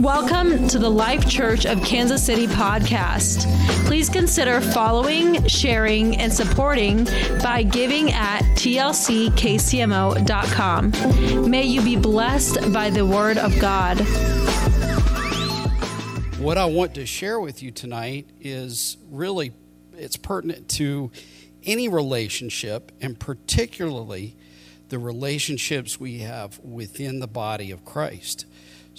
Welcome to the Life Church of Kansas City podcast. Please consider following, sharing, and supporting by giving at tlckcmo.com. May you be blessed by the word of God. What I want to share with you tonight is really it's pertinent to any relationship and particularly the relationships we have within the body of Christ.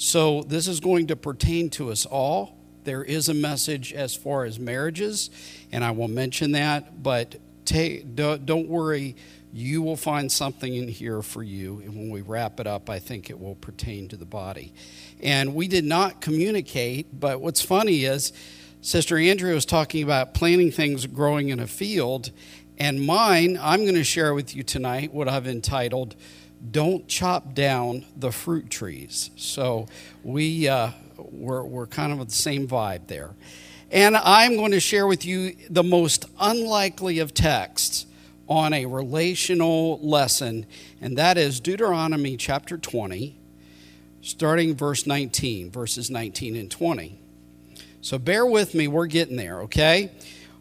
So, this is going to pertain to us all. There is a message as far as marriages, and I will mention that, but take, don't worry, you will find something in here for you. And when we wrap it up, I think it will pertain to the body. And we did not communicate, but what's funny is Sister Andrea was talking about planting things growing in a field, and mine, I'm going to share with you tonight what I've entitled don't chop down the fruit trees. So we, uh, we're, we're kind of the same vibe there. And I'm going to share with you the most unlikely of texts on a relational lesson, and that is Deuteronomy chapter 20, starting verse 19, verses 19 and 20. So bear with me, we're getting there, okay?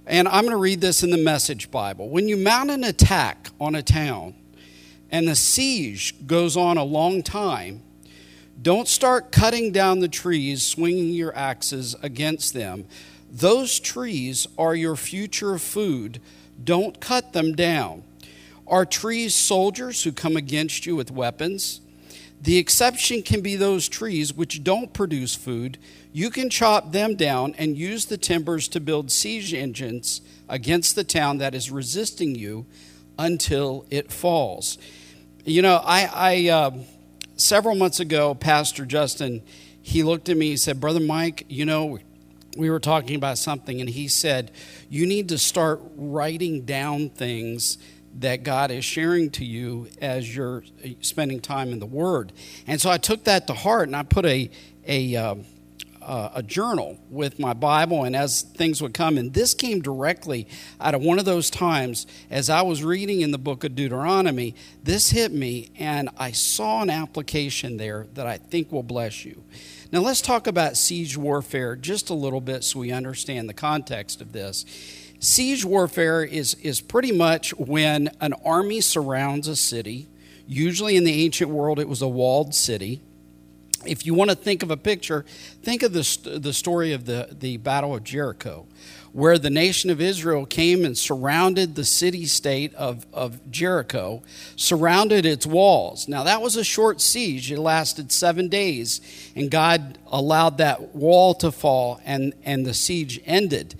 And I'm going to read this in the Message Bible. When you mount an attack on a town, and the siege goes on a long time, don't start cutting down the trees, swinging your axes against them. Those trees are your future food. Don't cut them down. Are trees soldiers who come against you with weapons? The exception can be those trees which don't produce food. You can chop them down and use the timbers to build siege engines against the town that is resisting you until it falls. You know, I, I uh, several months ago, Pastor Justin, he looked at me. He said, "Brother Mike, you know." We were talking about something, and he said, You need to start writing down things that God is sharing to you as you're spending time in the Word. And so I took that to heart and I put a, a, uh, uh, a journal with my Bible, and as things would come, and this came directly out of one of those times as I was reading in the book of Deuteronomy. This hit me, and I saw an application there that I think will bless you. Now, let's talk about siege warfare just a little bit so we understand the context of this. Siege warfare is, is pretty much when an army surrounds a city. Usually in the ancient world, it was a walled city if you want to think of a picture, think of the, the story of the, the Battle of Jericho, where the nation of Israel came and surrounded the city state of, of Jericho, surrounded its walls. Now, that was a short siege. It lasted seven days, and God allowed that wall to fall, and, and the siege ended.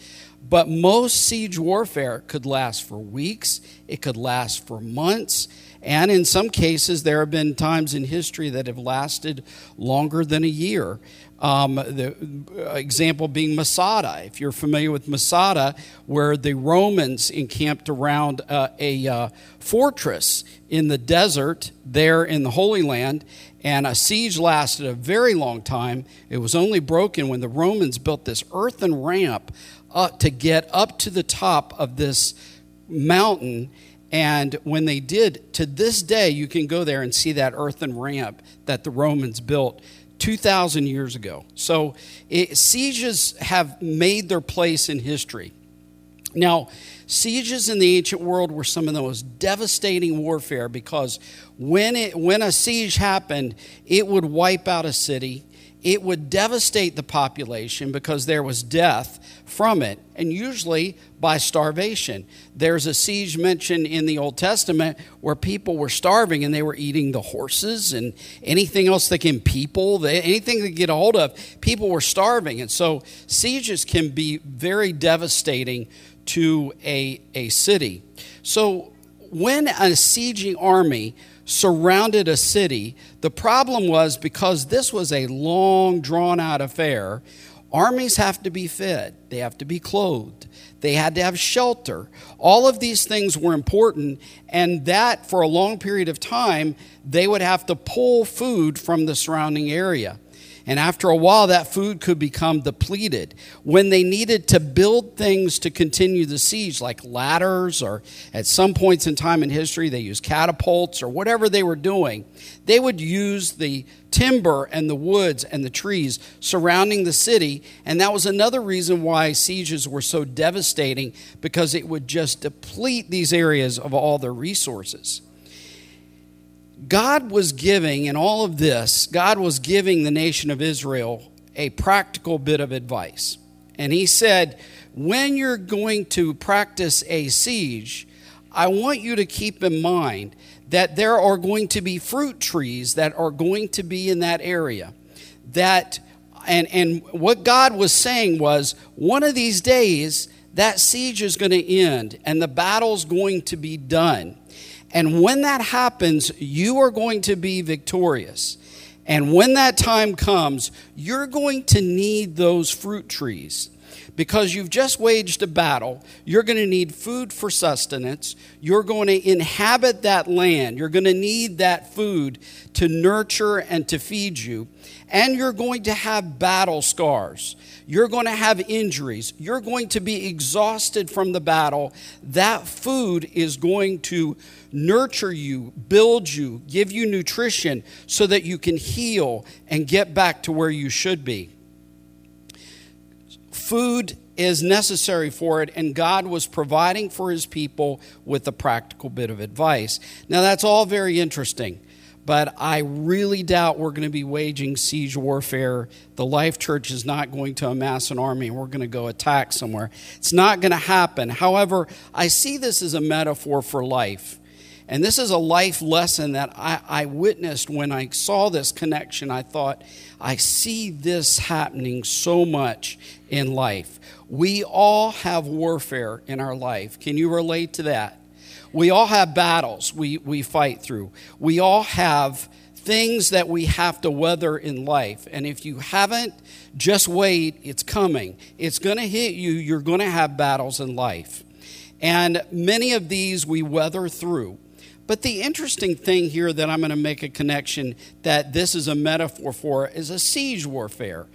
But most siege warfare could last for weeks, it could last for months and in some cases, there have been times in history that have lasted longer than a year. Um, the example being Masada. If you're familiar with Masada, where the Romans encamped around uh, a uh, fortress in the desert there in the Holy Land, and a siege lasted a very long time. It was only broken when the Romans built this earthen ramp uh, to get up to the top of this mountain and when they did, to this day, you can go there and see that earthen ramp that the Romans built 2,000 years ago. So it, sieges have made their place in history. Now, sieges in the ancient world were some of the most devastating warfare because when, it, when a siege happened, it would wipe out a city, it would devastate the population because there was death from it, and usually by starvation. There's a siege mentioned in the Old Testament where people were starving and they were eating the horses and anything else they can people, anything they get a hold of, people were starving. And so sieges can be very devastating to a, a city. So when a sieging army surrounded a city. The problem was because this was a long, drawn out affair, armies have to be fed, they have to be clothed, they had to have shelter. All of these things were important, and that for a long period of time, they would have to pull food from the surrounding area. And after a while, that food could become depleted. When they needed to build things to continue the siege, like ladders, or at some points in time in history, they used catapults or whatever they were doing, they would use the timber and the woods and the trees surrounding the city. And that was another reason why sieges were so devastating because it would just deplete these areas of all their resources. God was giving, in all of this, God was giving the nation of Israel a practical bit of advice. And He said, when you're going to practice a siege, I want you to keep in mind that there are going to be fruit trees that are going to be in that area. That and and what God was saying was one of these days that siege is going to end and the battle's going to be done. And when that happens, you are going to be victorious. And when that time comes, you're going to need those fruit trees because you've just waged a battle. You're going to need food for sustenance. You're going to inhabit that land. You're going to need that food to nurture and to feed you. And you're going to have battle scars. You're going to have injuries. You're going to be exhausted from the battle. That food is going to nurture you, build you, give you nutrition so that you can heal and get back to where you should be. Food is necessary for it, and God was providing for his people with a practical bit of advice. Now, that's all very interesting, but I really doubt we're going to be waging siege warfare. The Life Church is not going to amass an army and we're going to go attack somewhere. It's not going to happen. However, I see this as a metaphor for life. And this is a life lesson that I, I, witnessed when I saw this connection. I thought, I see this happening so much in life. We all have warfare in our life. Can you relate to that? We all have battles we, we fight through. We all have things that we have to weather in life. And if you haven't, just wait, it's coming. It's going to hit you. You're going to have battles in life. And many of these we weather through. But the interesting thing here that I'm going to make a connection that this is a metaphor for is a siege warfare.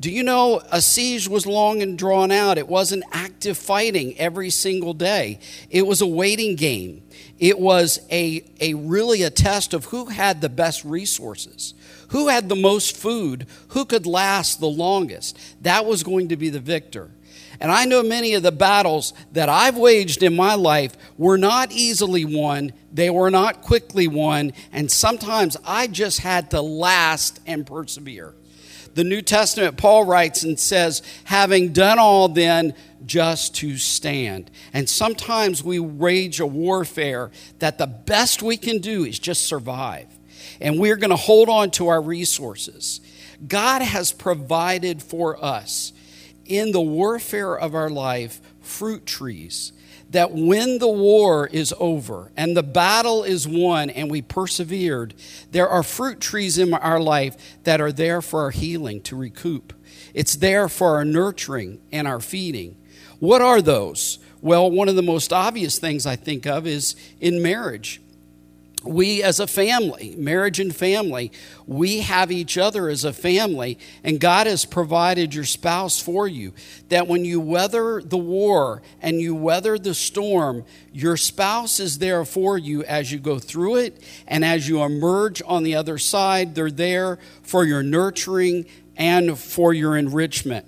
Do you know a siege was long and drawn out? It wasn't active fighting every single day. It was a waiting game. It was a, a really a test of who had the best resources, who had the most food, who could last the longest. That was going to be the victor. And I know many of the battles that I've waged in my life were not easily won, they were not quickly won, and sometimes I just had to last and persevere. The New Testament, Paul writes and says, having done all then, just to stand. And sometimes we wage a warfare that the best we can do is just survive. And we're going to hold on to our resources. God has provided for us in the warfare of our life fruit trees that when the war is over and the battle is won and we persevered, there are fruit trees in our life that are there for our healing to recoup. It's there for our nurturing and our feeding. What are those? Well, one of the most obvious things I think of is in marriage we as a family, marriage and family, we have each other as a family, and God has provided your spouse for you. That when you weather the war and you weather the storm, your spouse is there for you as you go through it, and as you emerge on the other side, they're there for your nurturing and for your enrichment.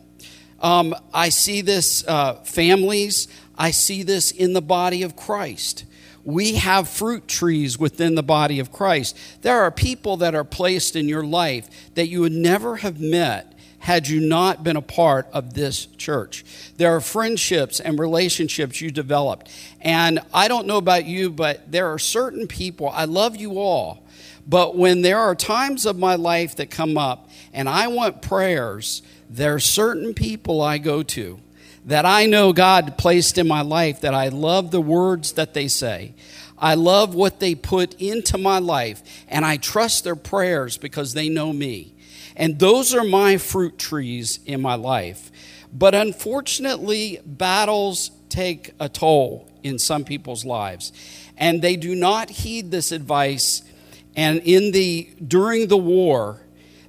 Um, I see this, uh, families, I see this in the body of Christ we have fruit trees within the body of Christ. There are people that are placed in your life that you would never have met had you not been a part of this church. There are friendships and relationships you developed. And I don't know about you, but there are certain people, I love you all, but when there are times of my life that come up and I want prayers, there are certain people I go to that I know God placed in my life, that I love the words that they say. I love what they put into my life, and I trust their prayers because they know me. And those are my fruit trees in my life. But unfortunately, battles take a toll in some people's lives, and they do not heed this advice. And in the during the war,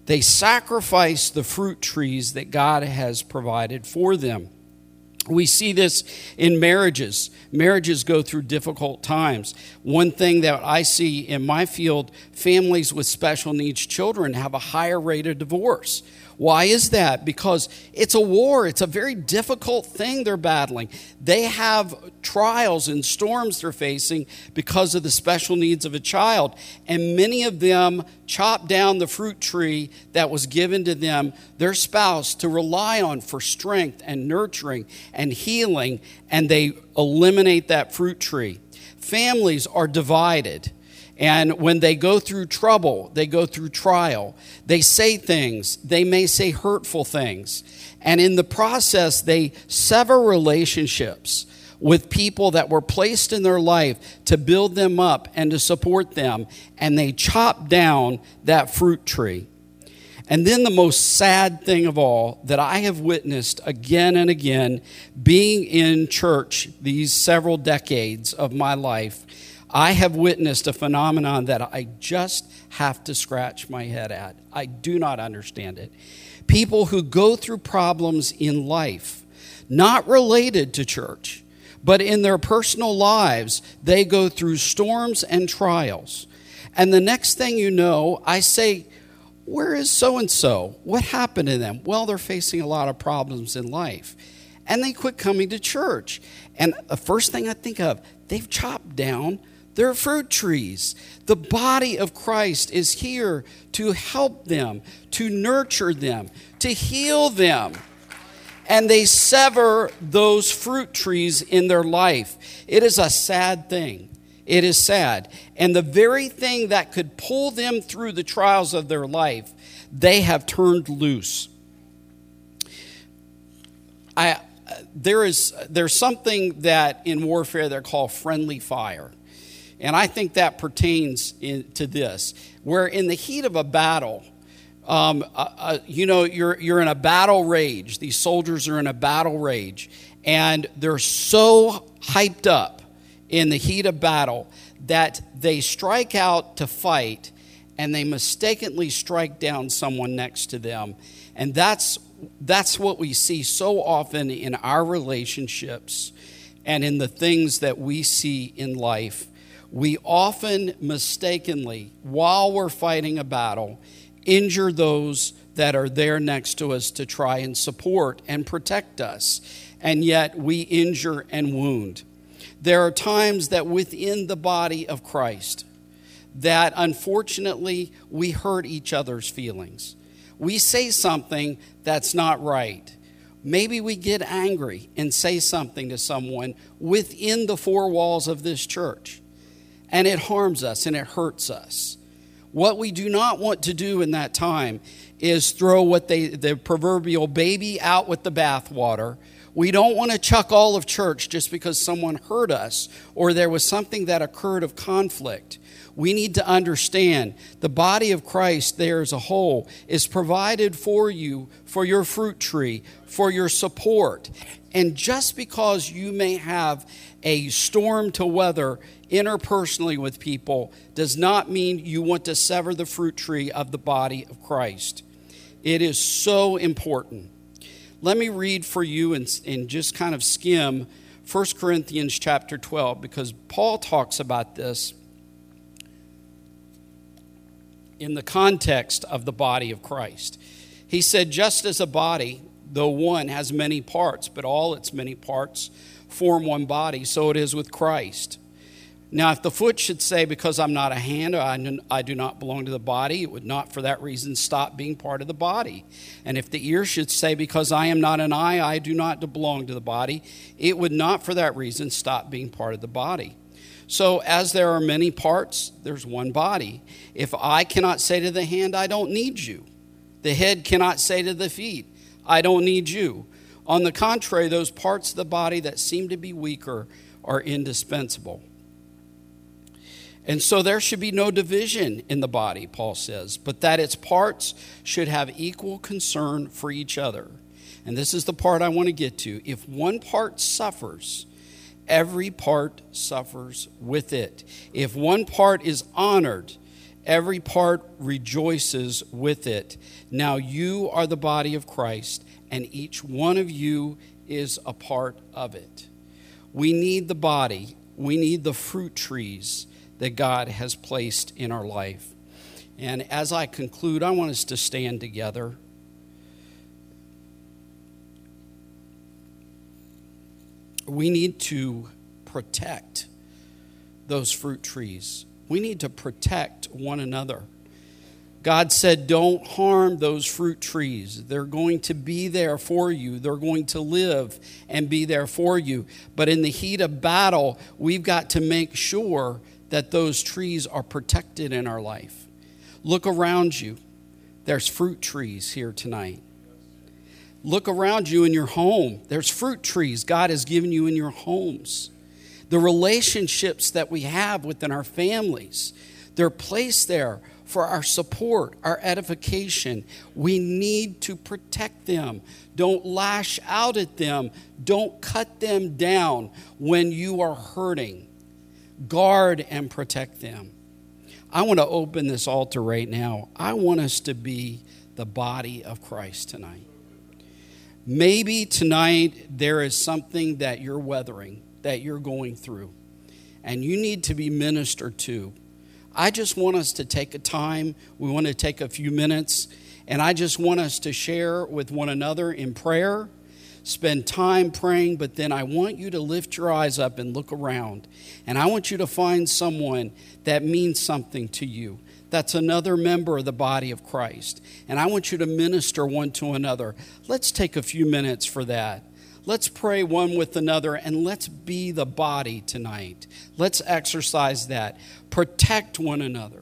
They sacrifice the fruit trees that God has provided for them. We see this in marriages. Marriages go through difficult times. One thing that I see in my field families with special needs children have a higher rate of divorce. Why is that? Because it's a war. It's a very difficult thing they're battling. They have trials and storms they're facing because of the special needs of a child. And many of them chop down the fruit tree that was given to them, their spouse, to rely on for strength and nurturing and healing, and they eliminate that fruit tree. Families are divided and when they go through trouble, they go through trial, they say things, they may say hurtful things. And in the process, they sever relationships with people that were placed in their life to build them up and to support them. And they chop down that fruit tree. And then the most sad thing of all that I have witnessed again and again, being in church these several decades of my life, I have witnessed a phenomenon that I just have to scratch my head at. I do not understand it. People who go through problems in life, not related to church, but in their personal lives, they go through storms and trials. And the next thing you know, I say, Where is so and so? What happened to them? Well, they're facing a lot of problems in life. And they quit coming to church. And the first thing I think of, they've chopped down their fruit trees. The body of Christ is here to help them, to nurture them, to heal them. And they sever those fruit trees in their life. It is a sad thing. It is sad. And the very thing that could pull them through the trials of their life, they have turned loose. I, uh, there is there's something that in warfare they're called friendly fire and I think that pertains in, to this, where in the heat of a battle, um, uh, uh, you know, you're, you're in a battle rage. These soldiers are in a battle rage, and they're so hyped up in the heat of battle that they strike out to fight and they mistakenly strike down someone next to them. And that's, that's what we see so often in our relationships and in the things that we see in life we often mistakenly, while we're fighting a battle, injure those that are there next to us to try and support and protect us. And yet we injure and wound. There are times that within the body of Christ, that unfortunately we hurt each other's feelings. We say something that's not right. Maybe we get angry and say something to someone within the four walls of this church and it harms us and it hurts us. What we do not want to do in that time is throw what they the proverbial baby out with the bathwater. We don't want to chuck all of church just because someone hurt us or there was something that occurred of conflict. We need to understand the body of Christ there as a whole is provided for you for your fruit tree, for your support. And just because you may have a storm to weather interpersonally with people does not mean you want to sever the fruit tree of the body of Christ. It is so important. Let me read for you and, and just kind of skim 1 Corinthians chapter 12 because Paul talks about this in the context of the body of Christ. He said, just as a body, though one has many parts, but all its many parts form one body, so it is with Christ. Now, if the foot should say, Because I'm not a hand, I do not belong to the body, it would not for that reason stop being part of the body. And if the ear should say, Because I am not an eye, I do not belong to the body, it would not for that reason stop being part of the body. So, as there are many parts, there's one body. If I cannot say to the hand, I don't need you, the head cannot say to the feet, I don't need you. On the contrary, those parts of the body that seem to be weaker are indispensable. And so there should be no division in the body, Paul says, but that its parts should have equal concern for each other. And this is the part I want to get to. If one part suffers, every part suffers with it. If one part is honored, Every part rejoices with it. Now you are the body of Christ, and each one of you is a part of it. We need the body, we need the fruit trees that God has placed in our life. And as I conclude, I want us to stand together. We need to protect those fruit trees. We need to protect one another. God said, Don't harm those fruit trees. They're going to be there for you. They're going to live and be there for you. But in the heat of battle, we've got to make sure that those trees are protected in our life. Look around you. There's fruit trees here tonight. Look around you in your home. There's fruit trees God has given you in your homes. The relationships that we have within our families, they're placed there for our support, our edification. We need to protect them. Don't lash out at them. Don't cut them down when you are hurting. Guard and protect them. I want to open this altar right now. I want us to be the body of Christ tonight. Maybe tonight there is something that you're weathering, that you're going through, and you need to be ministered to. I just want us to take a time. We want to take a few minutes, and I just want us to share with one another in prayer, spend time praying, but then I want you to lift your eyes up and look around. And I want you to find someone that means something to you. That's another member of the body of Christ. And I want you to minister one to another. Let's take a few minutes for that. Let's pray one with another and let's be the body tonight. Let's exercise that. Protect one another.